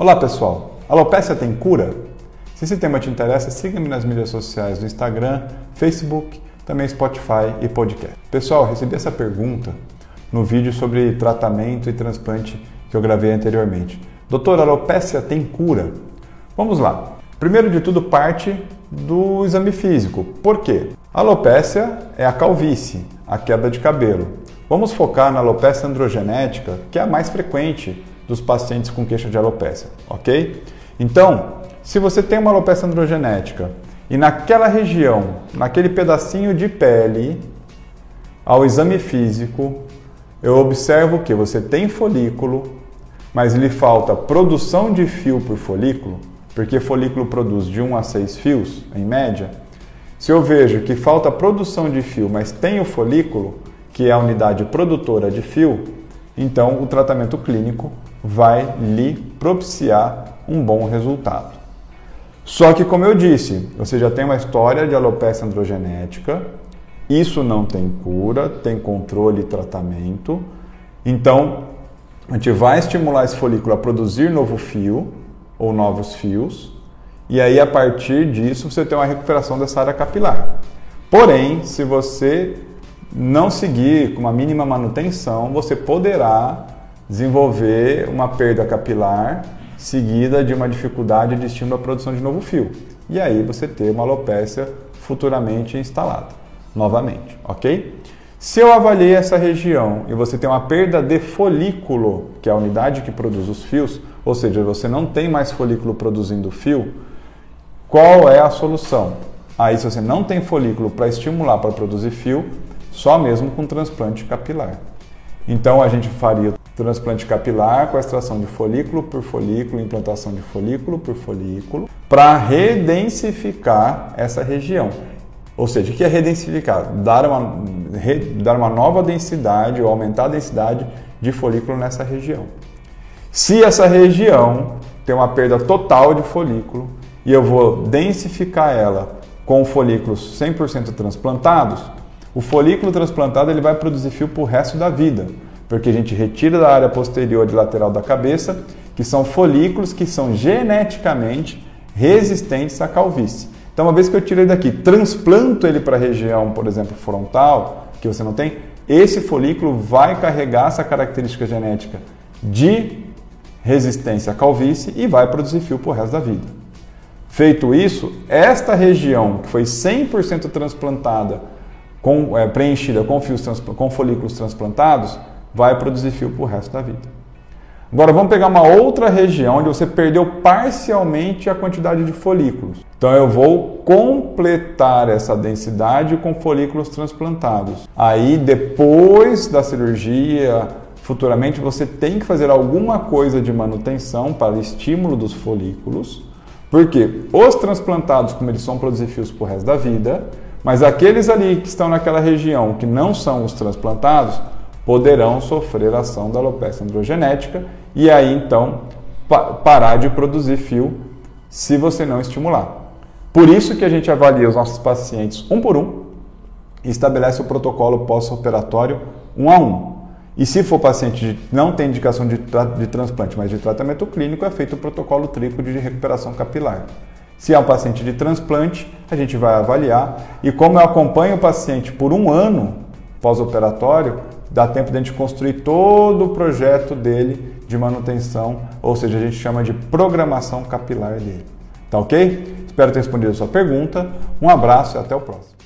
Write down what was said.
Olá pessoal, alopecia tem cura? Se esse tema te interessa, siga-me nas mídias sociais do Instagram, Facebook, também Spotify e podcast. Pessoal, recebi essa pergunta no vídeo sobre tratamento e transplante que eu gravei anteriormente. Doutor, alopecia tem cura? Vamos lá. Primeiro de tudo, parte do exame físico. Por quê? A alopecia é a calvície, a queda de cabelo. Vamos focar na alopecia androgenética, que é a mais frequente dos pacientes com queixa de alopecia, ok? Então, se você tem uma alopecia androgenética e naquela região, naquele pedacinho de pele, ao exame físico, eu observo que você tem folículo, mas lhe falta produção de fio por folículo, porque folículo produz de 1 a 6 fios, em média. Se eu vejo que falta produção de fio, mas tem o folículo, que é a unidade produtora de fio, então o tratamento clínico vai lhe propiciar um bom resultado. Só que, como eu disse, você já tem uma história de alopecia androgenética, isso não tem cura, tem controle e tratamento. Então, a gente vai estimular esse folículo a produzir novo fio ou novos fios, e aí a partir disso você tem uma recuperação dessa área capilar. Porém, se você não seguir com uma mínima manutenção, você poderá desenvolver uma perda capilar seguida de uma dificuldade de estímulo à produção de novo fio. E aí você ter uma alopécia futuramente instalada, novamente, ok? Se eu avaliei essa região e você tem uma perda de folículo, que é a unidade que produz os fios, ou seja, você não tem mais folículo produzindo fio, qual é a solução? Aí, se você não tem folículo para estimular para produzir fio, só mesmo com transplante capilar. Então, a gente faria transplante capilar com extração de folículo por folículo, implantação de folículo por folículo, para redensificar essa região. Ou seja, o que é redensificar? Dar uma, re, dar uma nova densidade ou aumentar a densidade de folículo nessa região. Se essa região tem uma perda total de folículo e eu vou densificar ela com folículos 100% transplantados, o folículo transplantado ele vai produzir fio para o resto da vida porque a gente retira da área posterior e lateral da cabeça, que são folículos que são geneticamente resistentes à calvície. Então, uma vez que eu tiro ele daqui, transplanto ele para a região, por exemplo, frontal, que você não tem, esse folículo vai carregar essa característica genética de resistência à calvície e vai produzir fio para o resto da vida. Feito isso, esta região que foi 100% transplantada, com, é, preenchida com, fios, com folículos transplantados, vai produzir fio para o resto da vida. Agora vamos pegar uma outra região onde você perdeu parcialmente a quantidade de folículos. Então eu vou completar essa densidade com folículos transplantados. Aí depois da cirurgia, futuramente você tem que fazer alguma coisa de manutenção para estímulo dos folículos, porque os transplantados, como eles são produzir fios para o resto da vida, mas aqueles ali que estão naquela região que não são os transplantados, poderão sofrer ação da alopecia androgenética e aí então pa parar de produzir fio se você não estimular. Por isso que a gente avalia os nossos pacientes um por um e estabelece o protocolo pós-operatório um a um. E se for paciente que não tem indicação de, de transplante, mas de tratamento clínico, é feito o protocolo trípode de recuperação capilar. Se é um paciente de transplante, a gente vai avaliar. E como eu acompanho o paciente por um ano pós-operatório, dá tempo de a gente construir todo o projeto dele de manutenção, ou seja, a gente chama de programação capilar dele. Tá ok? Espero ter respondido a sua pergunta. Um abraço e até o próximo.